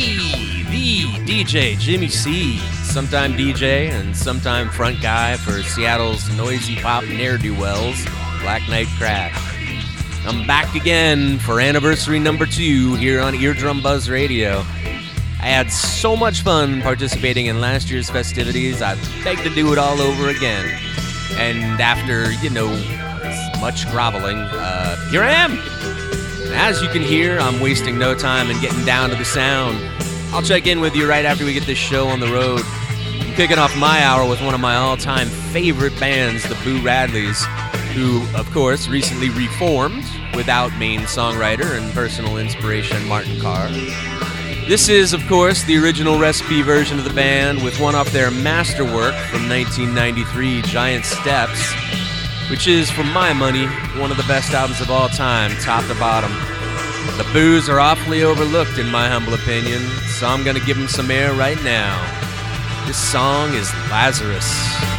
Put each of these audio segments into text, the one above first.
the DJ JimiC, sometime DJ and sometime front guy for Seattle's noisy pop ne'er do wells, Black Nite Crash. I'm back again for anniversary number two here on Eardrum Buzz Radio. I had so much fun participating in last year's festivities, I beg to do it all over again. And after, you know, much groveling, uh, here I am. As you can hear, I'm wasting no time in getting down to the sound. I'll check in with you right after we get this show on the road. I'm kicking off my hour with one of my all time favorite bands, the Boo Radleys, who, of course, recently reformed without main songwriter and personal inspiration Martin Carr. This is, of course, the original recipe version of the band with one off their masterwork from 1993, Giant Steps, which is, for my money, one of the best albums of all time, top to bottom. The boos are awfully overlooked, in my humble opinion, so I'm gonna give them some air right now. This song is Lazarus.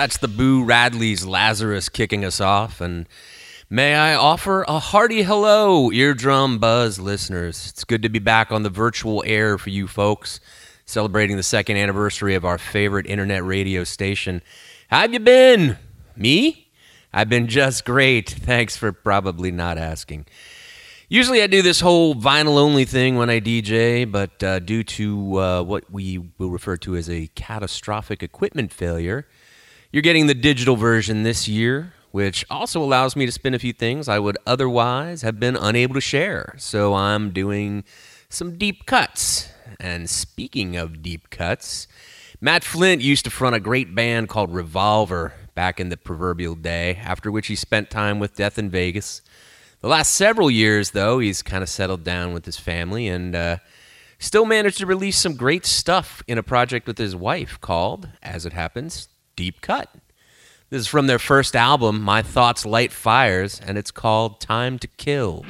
That's the Boo Radley's Lazarus kicking us off. And may I offer a hearty hello, Eardrum Buzz listeners. It's good to be back on the virtual air for you folks, celebrating the second anniversary of our favorite internet radio station. How have you been? Me? I've been just great. Thanks for probably not asking. Usually I do this whole vinyl only thing when I DJ, but uh, due to uh, what we will refer to as a catastrophic equipment failure, you're getting the digital version this year, which also allows me to spin a few things I would otherwise have been unable to share. So I'm doing some deep cuts. And speaking of deep cuts, Matt Flint used to front a great band called Revolver back in the proverbial day, after which he spent time with Death in Vegas. The last several years, though, he's kind of settled down with his family and uh, still managed to release some great stuff in a project with his wife called, as it happens, Deep Cut. This is from their first album, My Thoughts Light Fires, and it's called Time to Kill.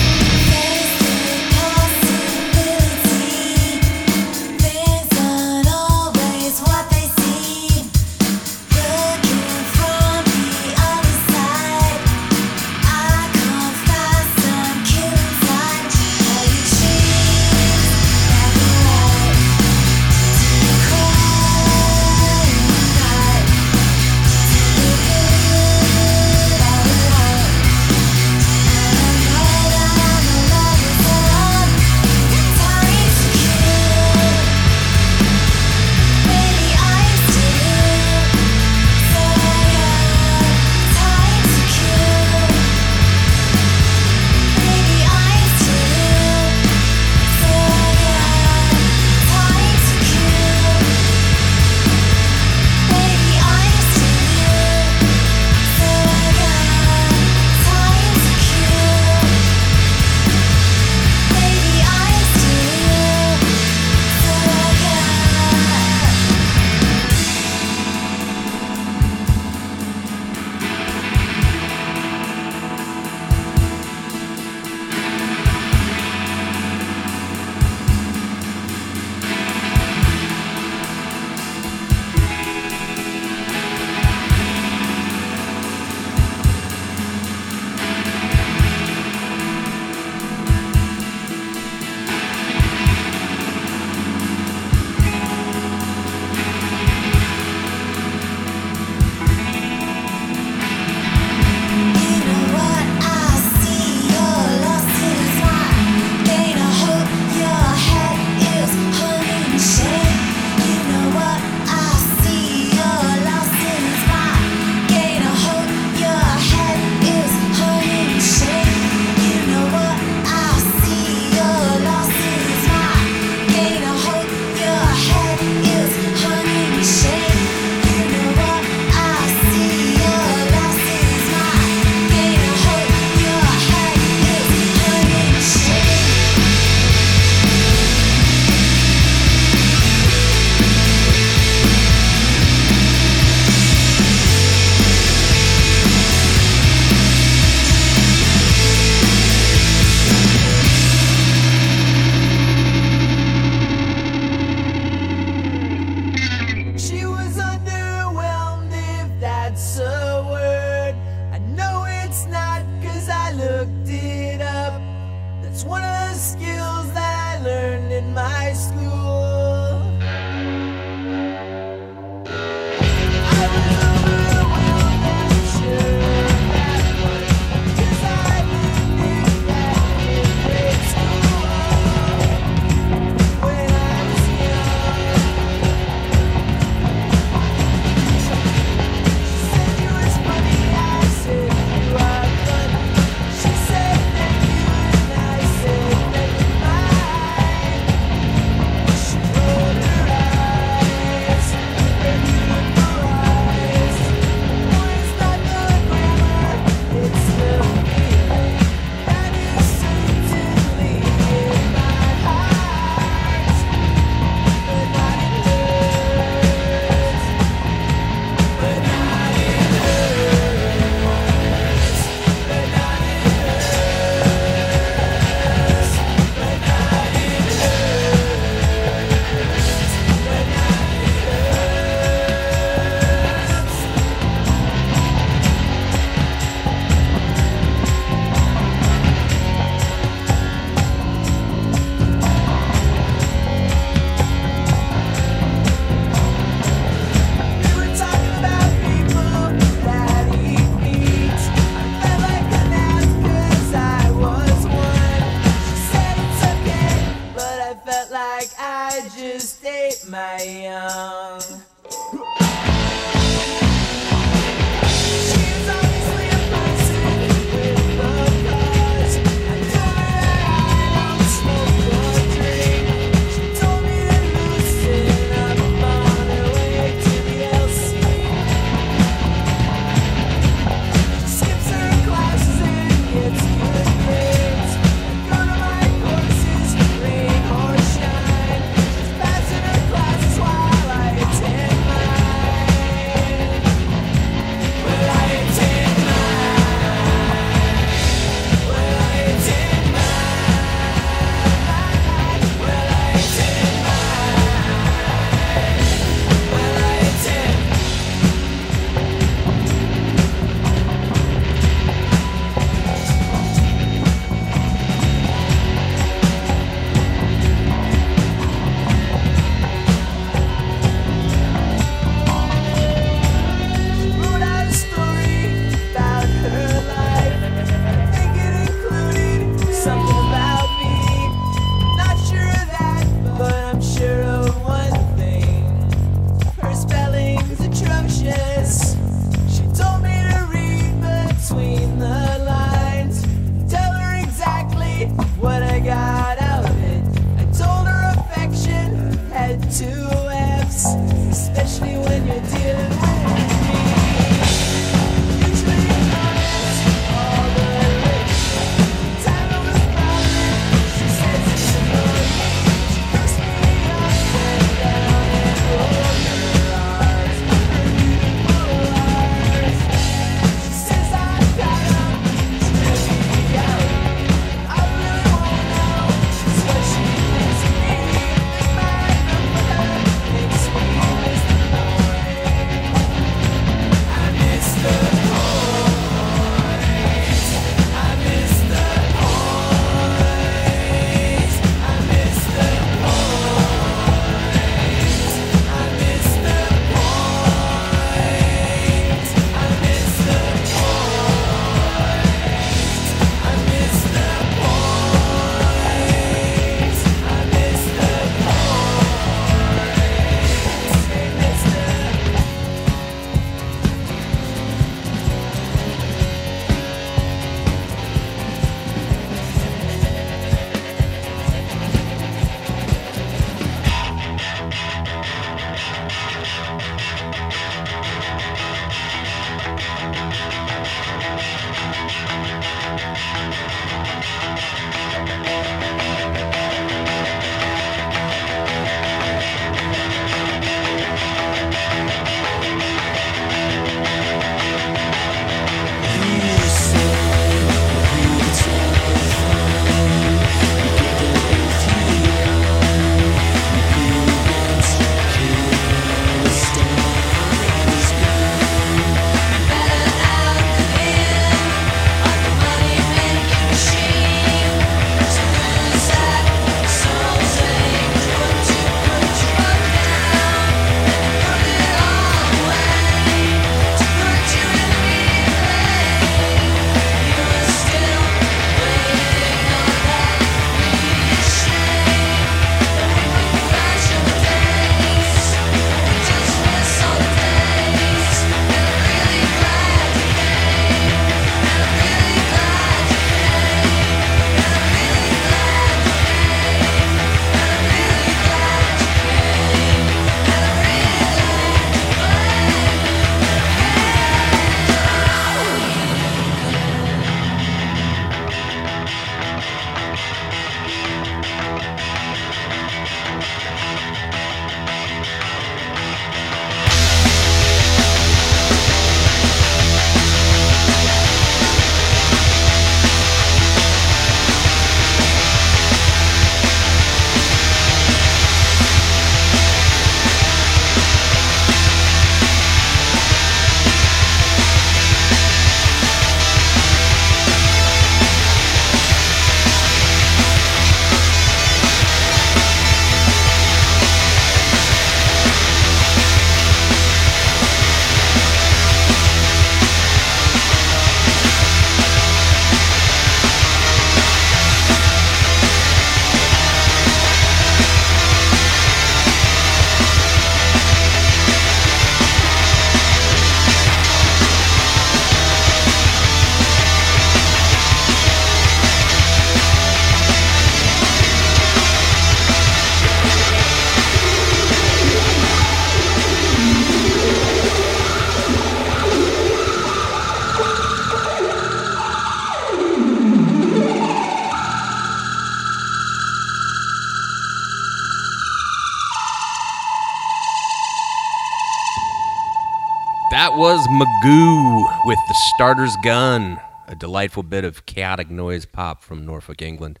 Was Magoo with the Starter's Gun, a delightful bit of chaotic noise pop from Norfolk, England.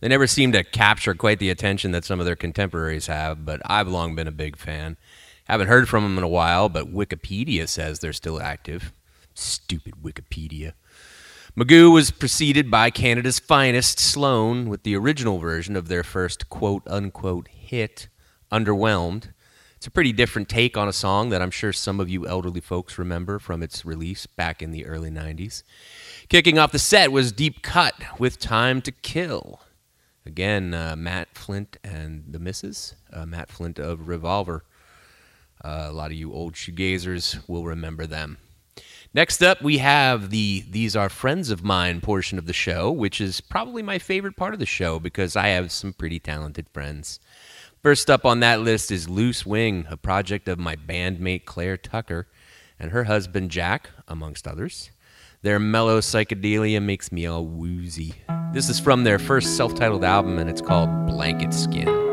They never seem to capture quite the attention that some of their contemporaries have, but I've long been a big fan. Haven't heard from them in a while, but Wikipedia says they're still active. Stupid Wikipedia. Magoo was preceded by Canada's finest, Sloan, with the original version of their first quote unquote hit, Underwhelmed. It's a pretty different take on a song that I'm sure some of you elderly folks remember from its release back in the early 90s. Kicking off the set was Deep Cut with Time to Kill. Again, uh, Matt Flint and the Misses. Uh, Matt Flint of Revolver. Uh, a lot of you old shoegazers will remember them. Next up, we have the These Are Friends of Mine portion of the show, which is probably my favorite part of the show because I have some pretty talented friends. First up on that list is Loose Wing, a project of my bandmate Claire Tucker and her husband Jack, amongst others. Their mellow psychedelia makes me all woozy. This is from their first self titled album and it's called Blanket Skin.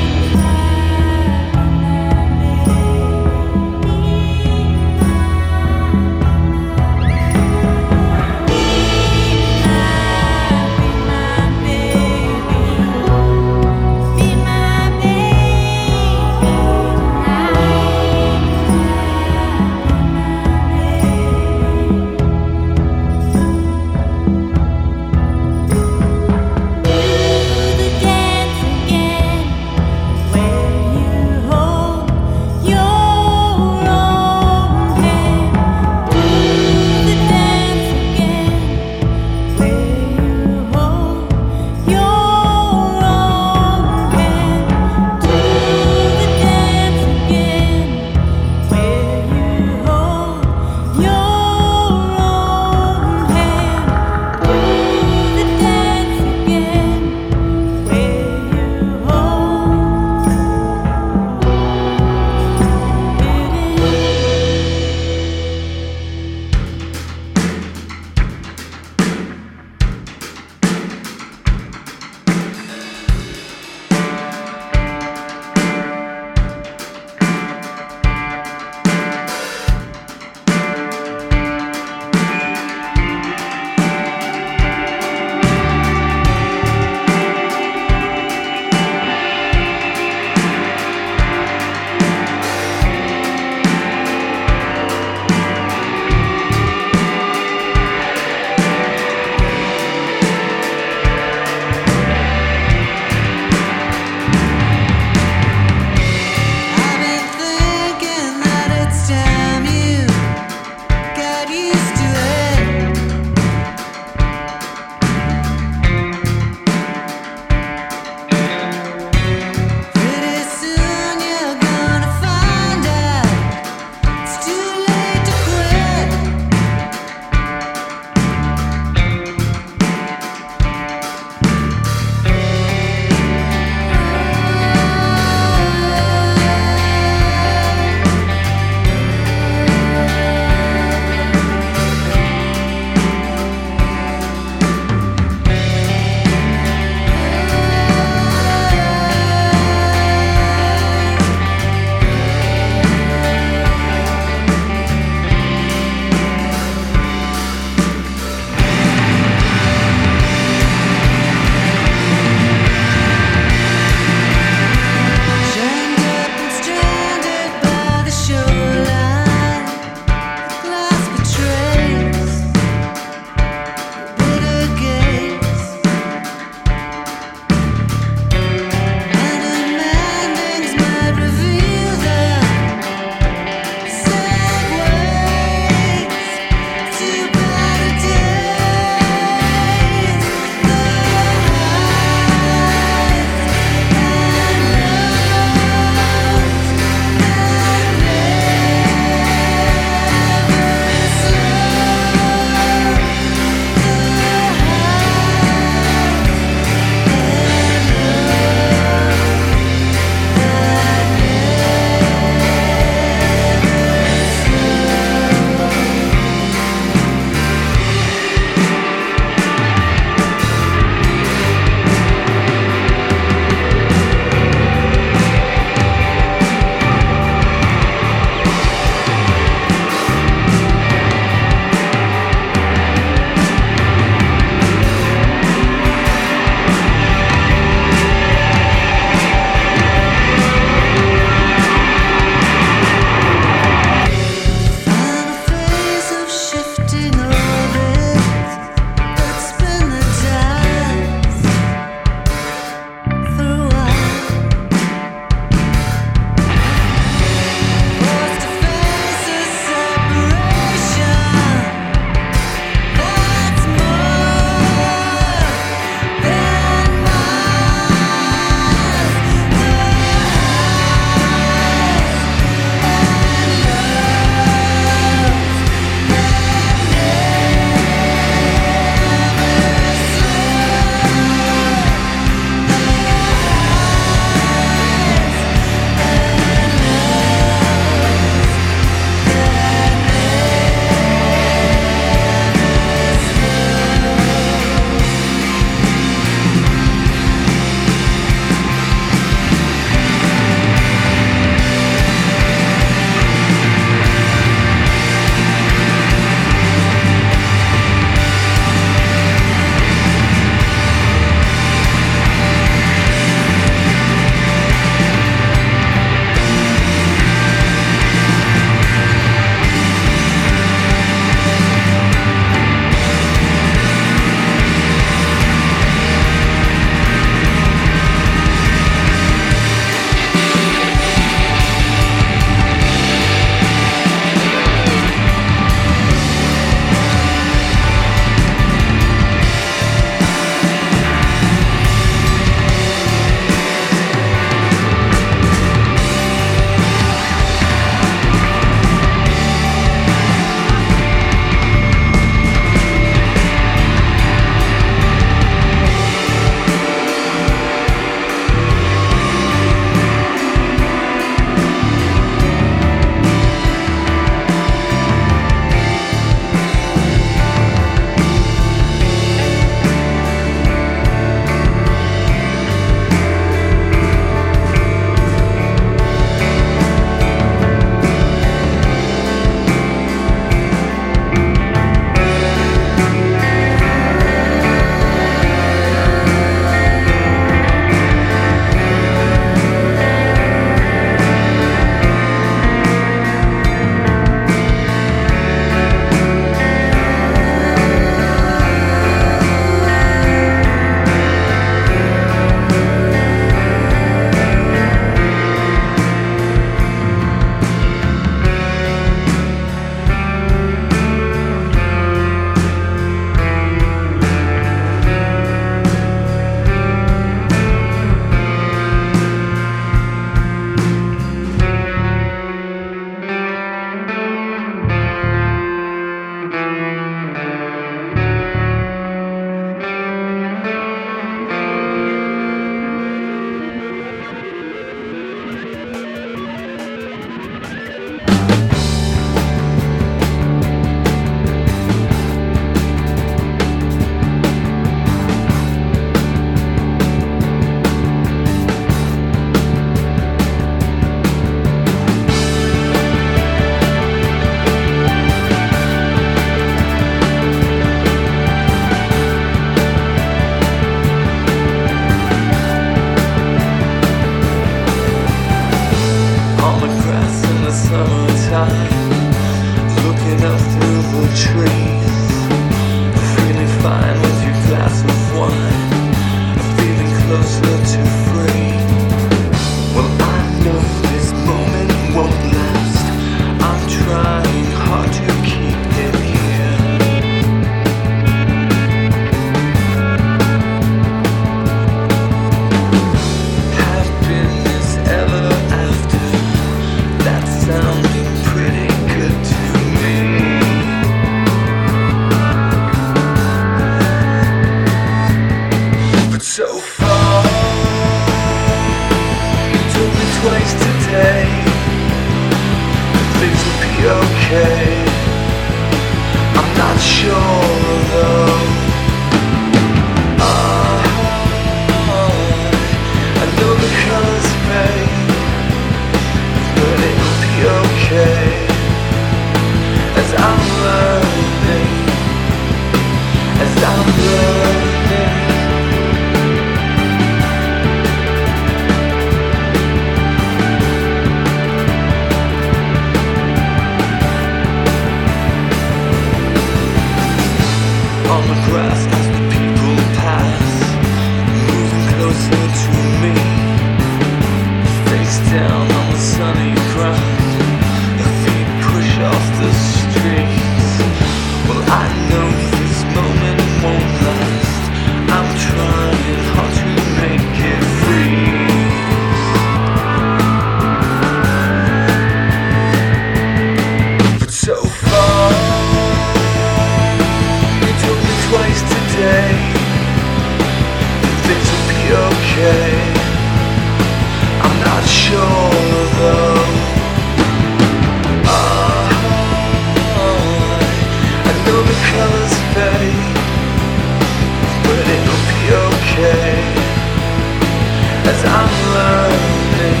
as I'm learning,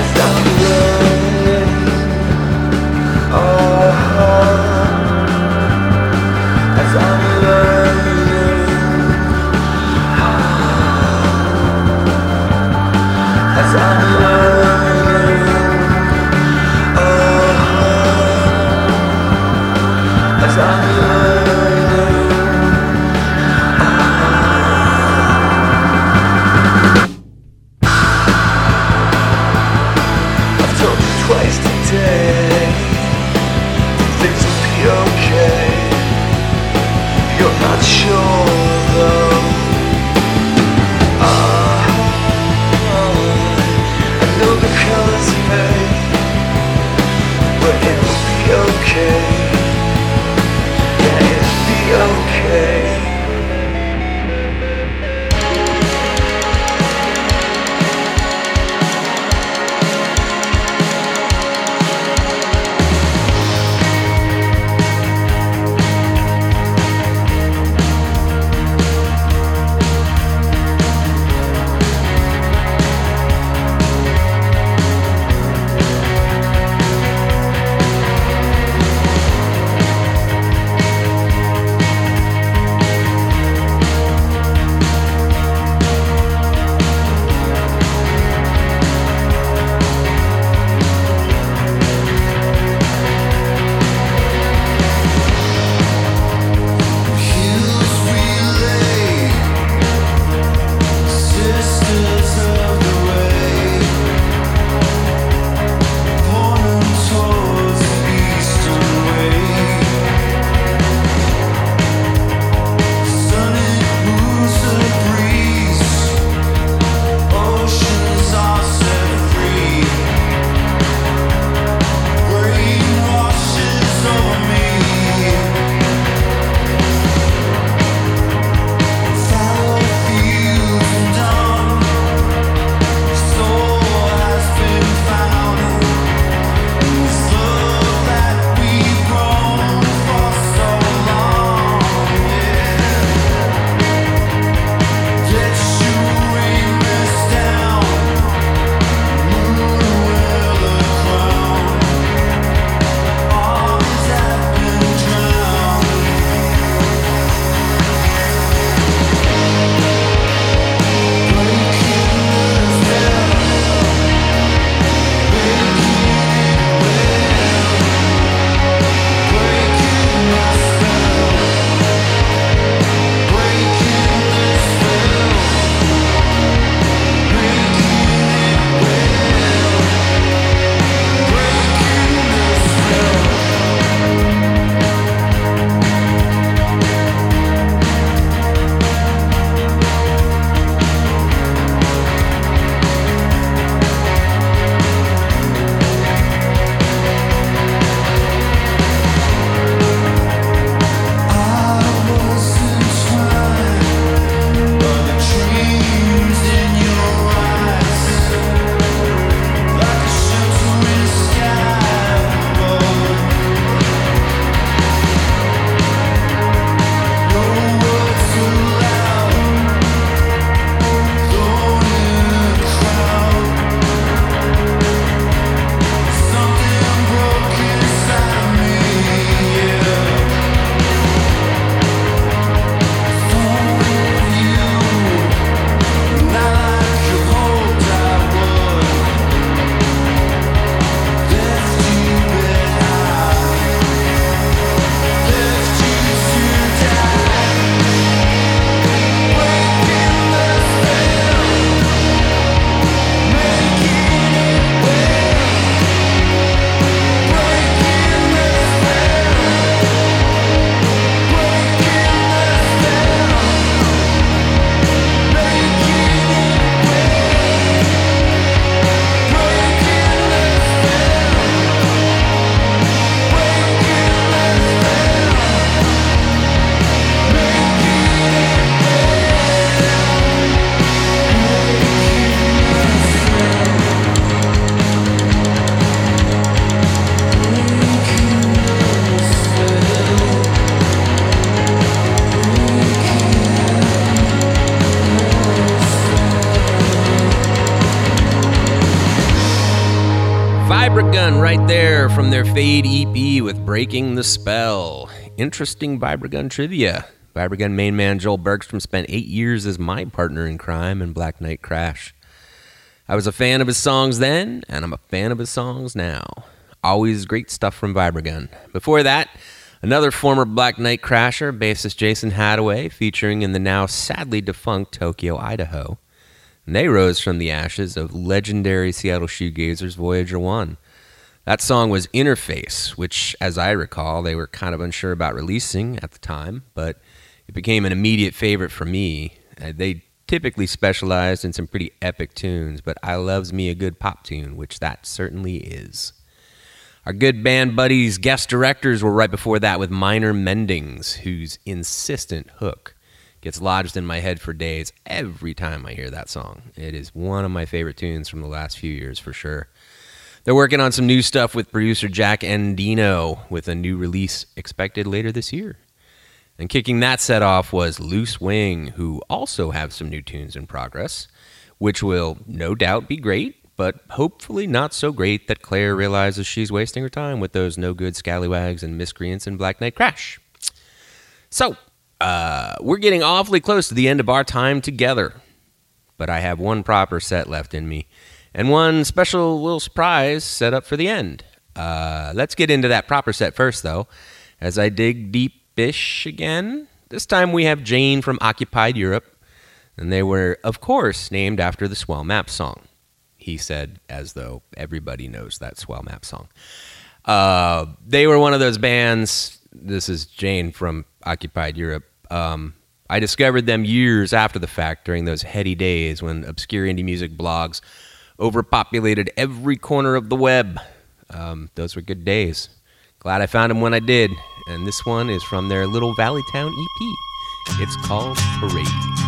as I'm. Oh, as I'm ah, as I'm. Fade EP with Breaking the Spell. Interesting Vibragun trivia. Vibragun main man Joel Bergstrom spent eight years as my partner in crime in Black Nite Crash. I was a fan of his songs then, and I'm a fan of his songs now. Always great stuff from Vibragun. Before that, another former Black Nite Crasher, bassist Jason Hadaway, featuring in the now sadly defunct Tokyo, Idaho. And they rose from the ashes of legendary Seattle shoegazers Voyager 1. That song was Interface, which, as I recall, they were kind of unsure about releasing at the time, but it became an immediate favorite for me. Uh, they typically specialized in some pretty epic tunes, but I loves me a good pop tune, which that certainly is. Our good band buddies, guest directors, were right before that with Minor Mendings, whose insistent hook gets lodged in my head for days every time I hear that song. It is one of my favorite tunes from the last few years for sure. They're working on some new stuff with producer Jack Endino with a new release expected later this year. And kicking that set off was Loose Wing, who also have some new tunes in progress, which will no doubt be great, but hopefully not so great that Claire realizes she's wasting her time with those no good scallywags and miscreants in Black Nite Crash. So, uh, we're getting awfully close to the end of our time together, but I have one proper set left in me and one special little surprise set up for the end. Uh, let's get into that proper set first, though, as I dig deep Bish again. This time we have Jane from Occupied Europe, and they were, of course, named after the Swell Map song. He said, as though everybody knows that Swell Map song. Uh, they were one of those bands. This is Jane from Occupied Europe. Um, I discovered them years after the fact during those heady days when obscure indie music blogs overpopulated every corner of the web. Um, those were good days. Glad I found them when I did and this one is from their Little Valley Town EP. It's called Parade.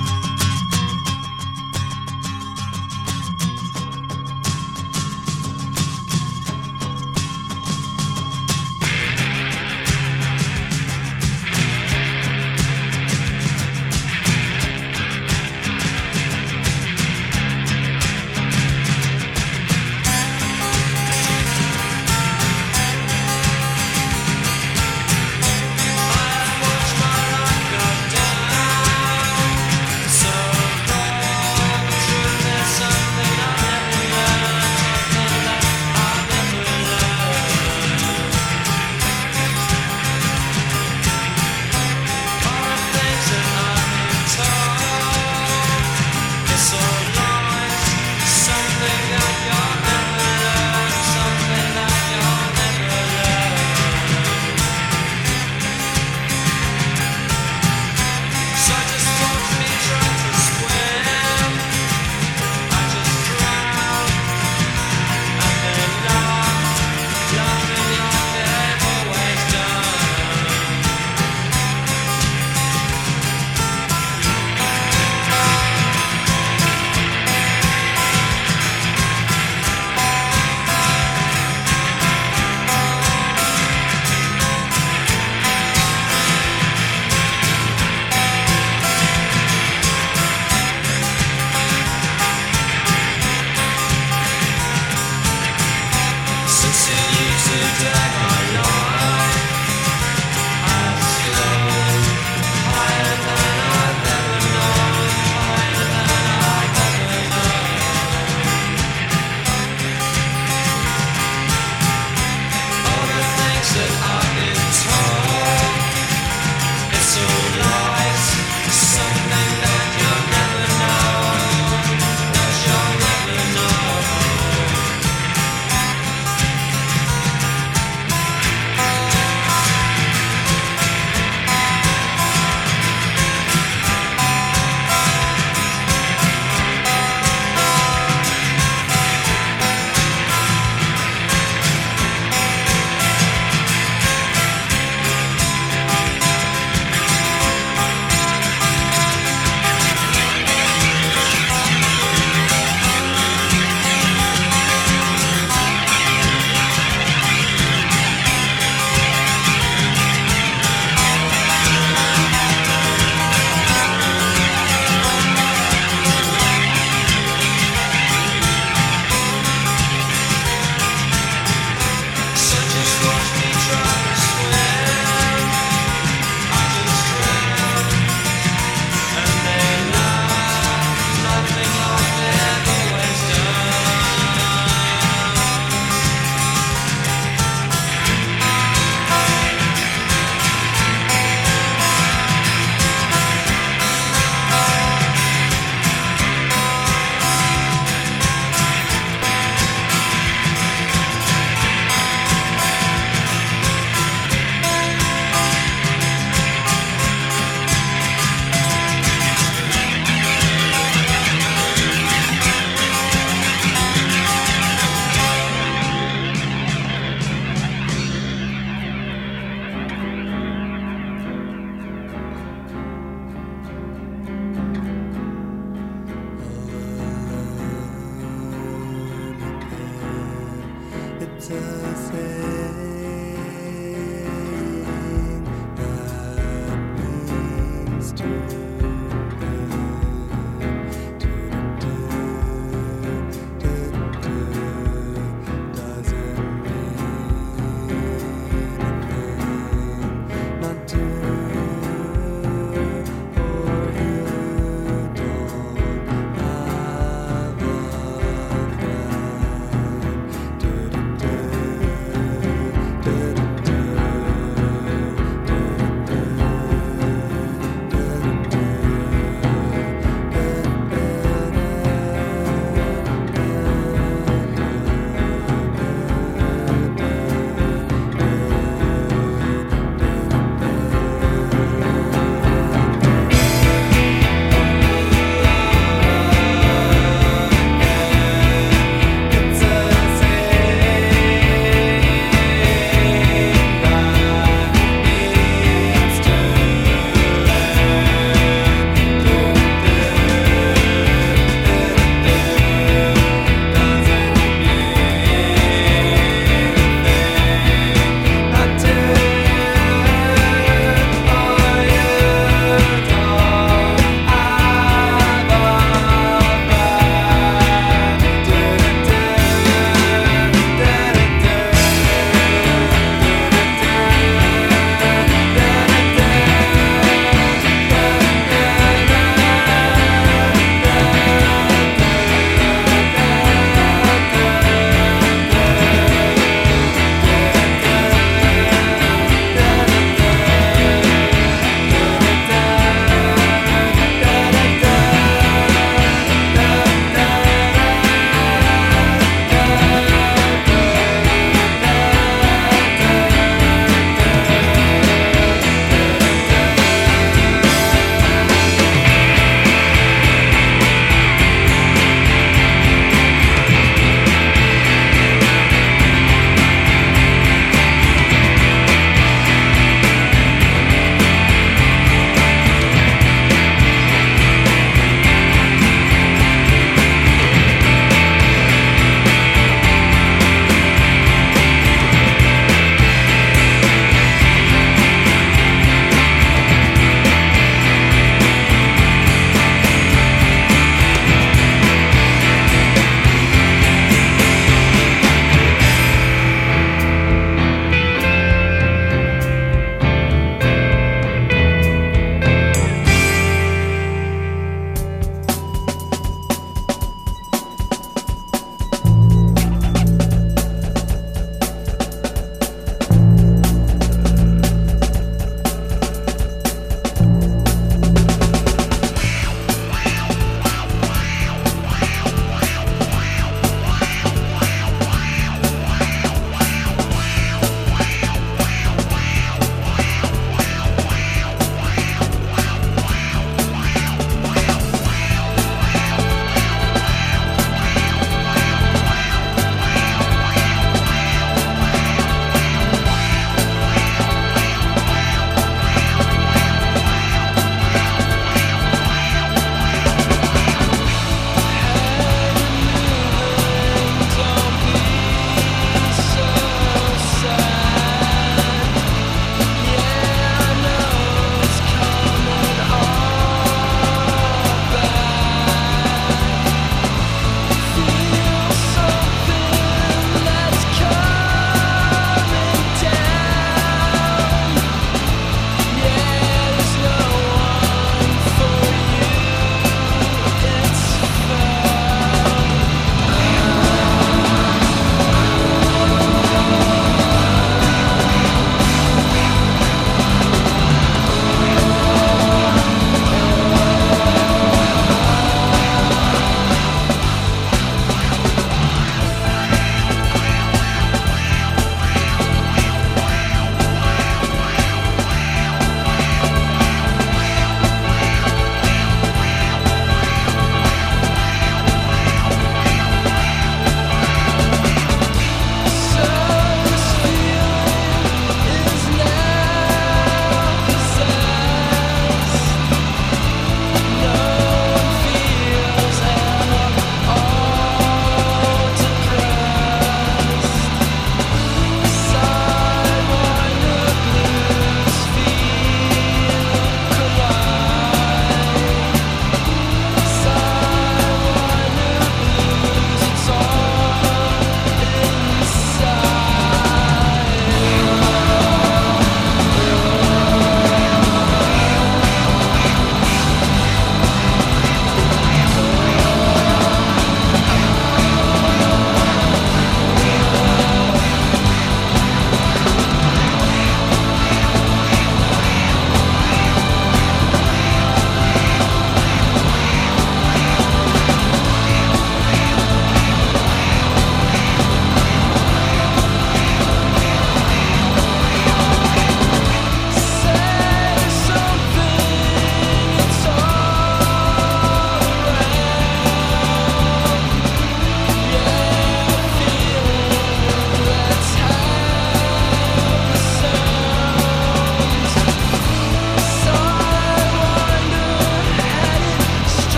Thank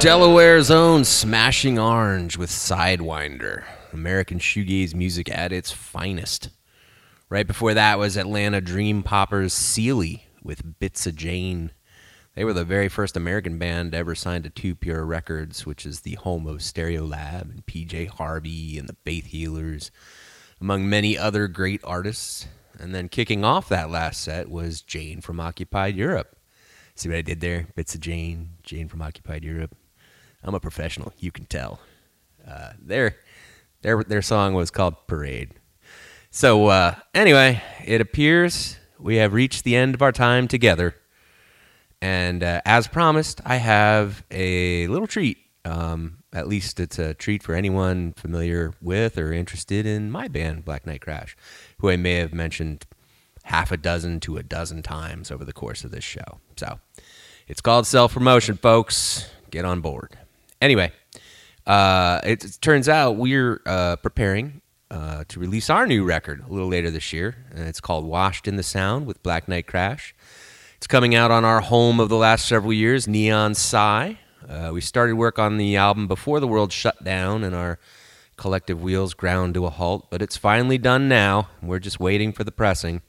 Delaware's own Smashing Orange with Sidewinder, American shoegaze music at its finest. Right before that was Atlanta Dream Poppers Seely with Bits of Jane. They were the very first American band ever signed to Too Pure Records, which is the home of Stereolab and PJ Harvey and the Faith Healers, among many other great artists. And then kicking off that last set was Jane from Occupied Europe. See what I did there? Bits of Jane, Jane from Occupied Europe. I'm a professional. You can tell. Uh, their their their song was called Parade. So uh, anyway, it appears we have reached the end of our time together, and uh, as promised, I have a little treat. Um, at least it's a treat for anyone familiar with or interested in my band, Black Nite Crash, who I may have mentioned half a dozen to a dozen times over the course of this show. So it's called self promotion, folks. Get on board. Anyway, uh, it, it, turns out we're uh, preparing uh, to release our new record a little later this year. And it's called Washed in the Sound with Black Nite Crash. It's coming out on our home of the last several years, Neon Sigh. Uh, we started work on the album before the world shut down and our collective wheels ground to a halt, but it's finally done now. We're just waiting for the pressing.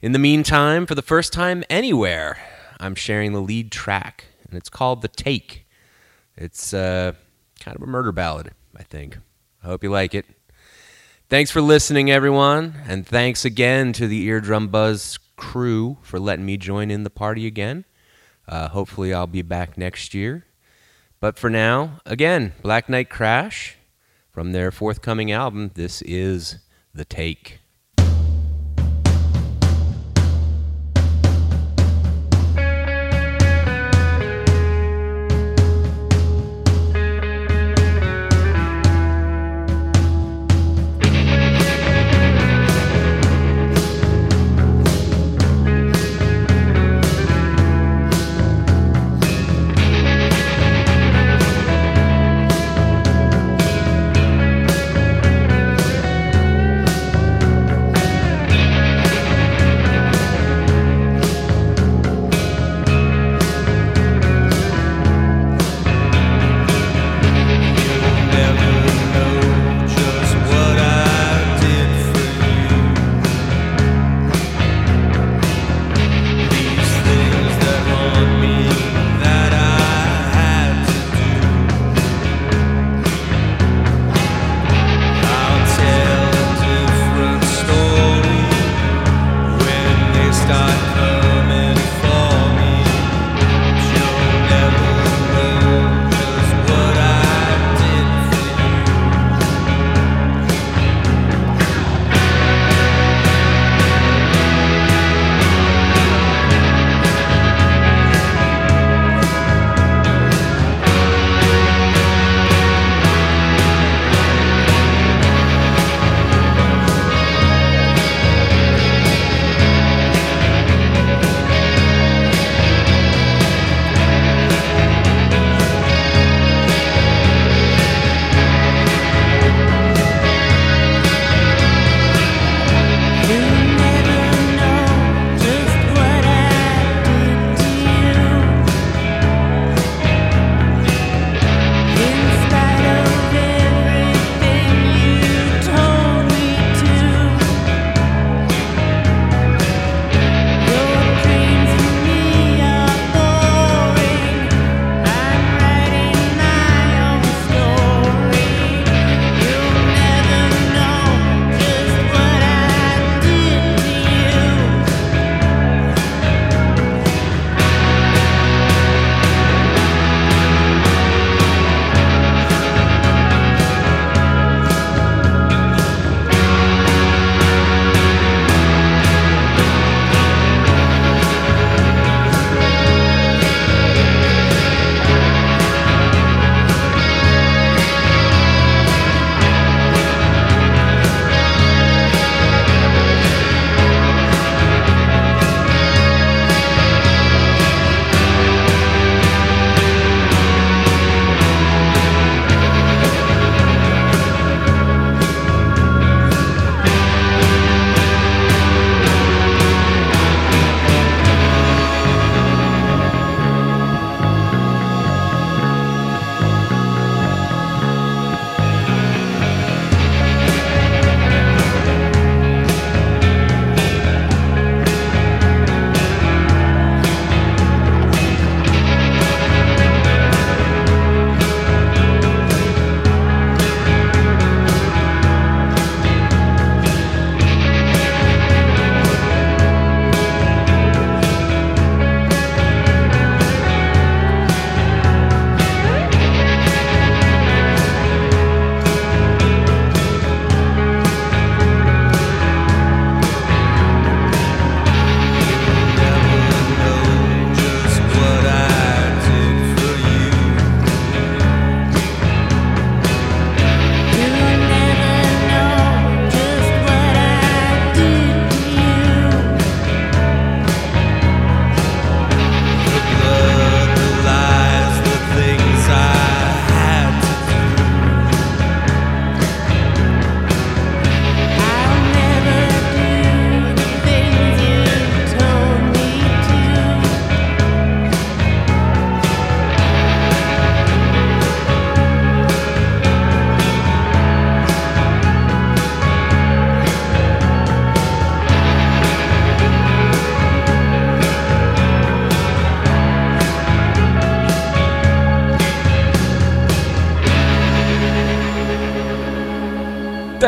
In the meantime, for the first time anywhere, I'm sharing the lead track, and it's called The Take. It's uh, kind of a murder ballad, I think. I hope you like it. Thanks for listening, everyone, and thanks again to the Eardrum Buzz crew for letting me join in the party again. Uh, hopefully, I'll be back next year. But for now, again, Black Nite Crash from their forthcoming album. This is The Take.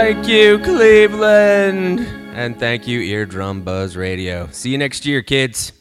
Thank you, Cleveland. And thank you, Eardrum Buzz Radio. See you next year, kids.